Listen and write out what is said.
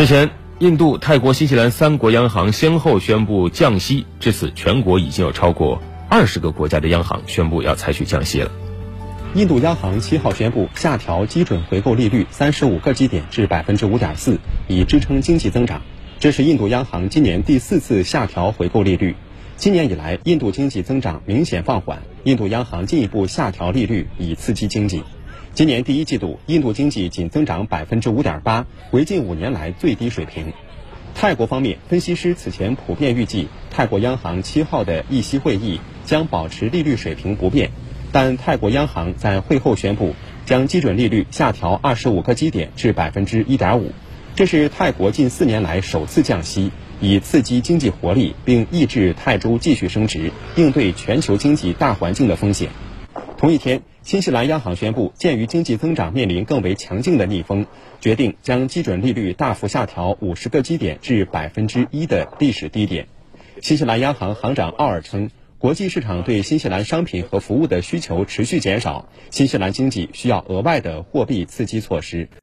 日前，印度、泰国、新西兰三国央行先后宣布降息，至此，全国已经有超过二十个国家的央行宣布要采取降息了。印度央行七号宣布下调基准回购利率三十五个基点至百分之五点四，以支撑经济增长。这是印度央行今年第四次下调回购利率。今年以来，印度经济增长明显放缓，印度央行进一步下调利率以刺激经济。今年第一季度，印度经济仅增长百分之五点八，为近五年来最低水平。泰国方面，分析师此前普遍预计，泰国央行七号的议息会议将保持利率水平不变，但泰国央行在会后宣布，将基准利率下调二十五个基点至百分之一点五，这是泰国近四年来首次降息，以刺激经济活力，并抑制泰铢继续升值，应对全球经济大环境的风险。同一天，新西兰央行宣布，鉴于经济增长面临更为强劲的逆风，决定将基准利率大幅下调五十个基点至百分之一的历史低点。新西兰央行行长奥尔称，国际市场对新西兰商品和服务的需求持续减少，新西兰经济需要额外的货币刺激措施。